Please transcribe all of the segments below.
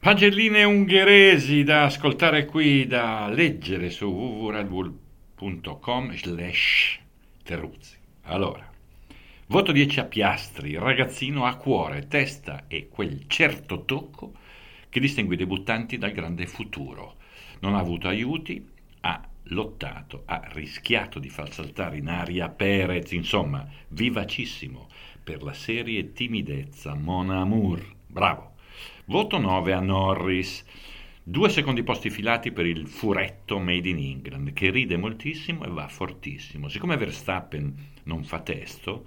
Pagelline ungheresi da ascoltare qui, da leggere su www.redbull.com slash Terruzzi. Allora, voto 10 a Piastri, ragazzino a cuore, testa e quel certo tocco che distingue i debuttanti dal grande futuro. Non ha avuto aiuti, ha lottato, ha rischiato di far saltare in aria Perez, insomma, vivacissimo per la serie timidezza Mon Amour. Bravo. Voto 9 a Norris. Due secondi posti filati per il furetto made in England, che ride moltissimo e va fortissimo. Siccome Verstappen non fa testo,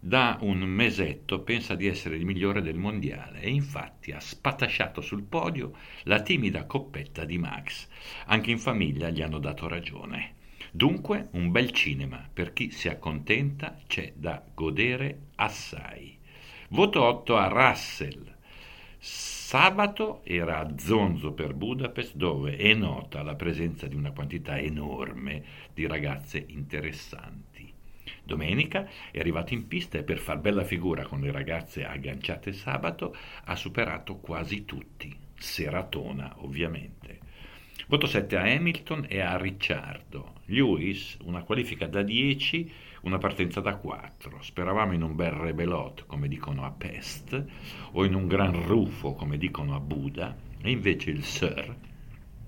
da un mesetto pensa di essere il migliore del mondiale e infatti ha spatasciato sul podio la timida coppetta di Max. Anche in famiglia gli hanno dato ragione. Dunque un bel cinema, per chi si accontenta c'è da godere assai. Voto 8 a Russell. Sabato era a Zonzo per Budapest dove è nota la presenza di una quantità enorme di ragazze interessanti. Domenica è arrivato in pista e per far bella figura con le ragazze agganciate sabato ha superato quasi tutti. Seratona, ovviamente. Voto 7 a Hamilton e a Ricciardo. Lewis, una qualifica da 10 una partenza da 4. Speravamo in un bel rebelot, come dicono a Pest, o in un gran rufo, come dicono a Buda, e invece il Sir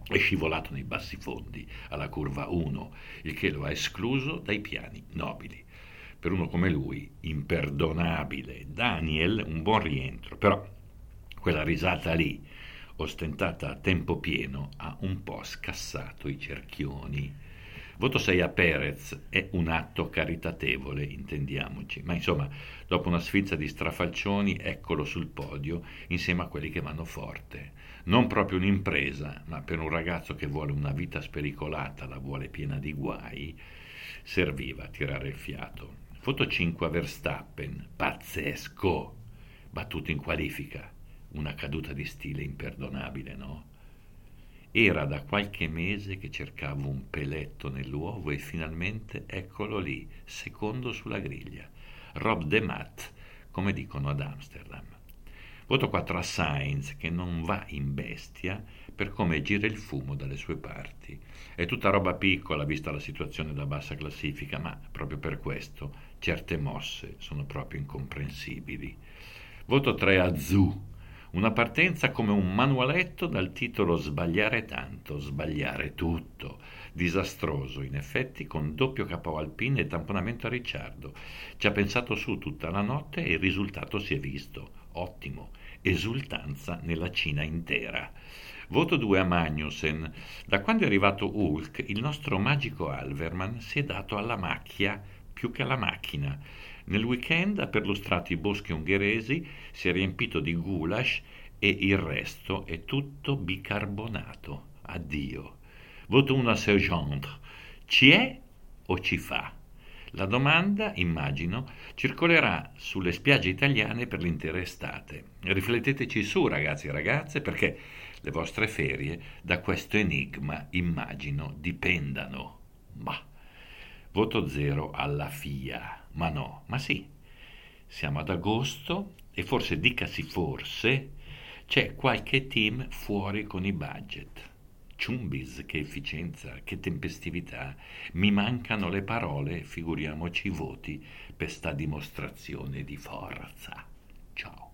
è scivolato nei bassi fondi alla curva 1, il che lo ha escluso dai piani nobili. Per uno come lui, imperdonabile. Daniel, un buon rientro, però quella risata lì, ostentata a tempo pieno, ha un po' scassato i cerchioni. Voto 6 a Perez è un atto caritatevole, intendiamoci, ma insomma, dopo una sfilza di strafalcioni, eccolo sul podio insieme a quelli che vanno forte. Non proprio un'impresa, ma per un ragazzo che vuole una vita spericolata, la vuole piena di guai, serviva a tirare il fiato. Voto 5 a Verstappen, pazzesco, battuto in qualifica, una caduta di stile imperdonabile, no? Era da qualche mese che cercavo un peletto nell'uovo e finalmente eccolo lì, secondo sulla griglia. Rob de Matt, come dicono ad Amsterdam. Voto 4 a Sainz, che non va in bestia per come gira il fumo dalle sue parti. È tutta roba piccola vista la situazione da bassa classifica, ma proprio per questo certe mosse sono proprio incomprensibili. Voto 3 a Zu, una partenza come un manualetto dal titolo Sbagliare tanto, sbagliare tutto. Disastroso, in effetti, con doppio capo alpine e tamponamento a Ricciardo. Ci ha pensato su tutta la notte e il risultato si è visto. Ottimo. Esultanza nella Cina intera. Voto 2 a Magnussen. Da quando è arrivato Hulk, il nostro magico Alverman si è dato alla macchia più che alla macchina nel weekend ha perlustrato i boschi ungheresi, si è riempito di goulash e il resto è tutto bicarbonato. Addio. Voto 1 a Sergent. Ci è o ci fa? La domanda, immagino, circolerà sulle spiagge italiane per l'intera estate. Rifletteteci su, ragazzi e ragazze, perché le vostre ferie da questo enigma, immagino, dipendano. Ma voto 0 alla FIA. Ma no, ma sì. Siamo ad agosto e forse, dicasi forse, c'è qualche team fuori con i budget. Ciumbis, che efficienza, che tempestività. Mi mancano le parole, figuriamoci i voti per sta dimostrazione di forza. Ciao.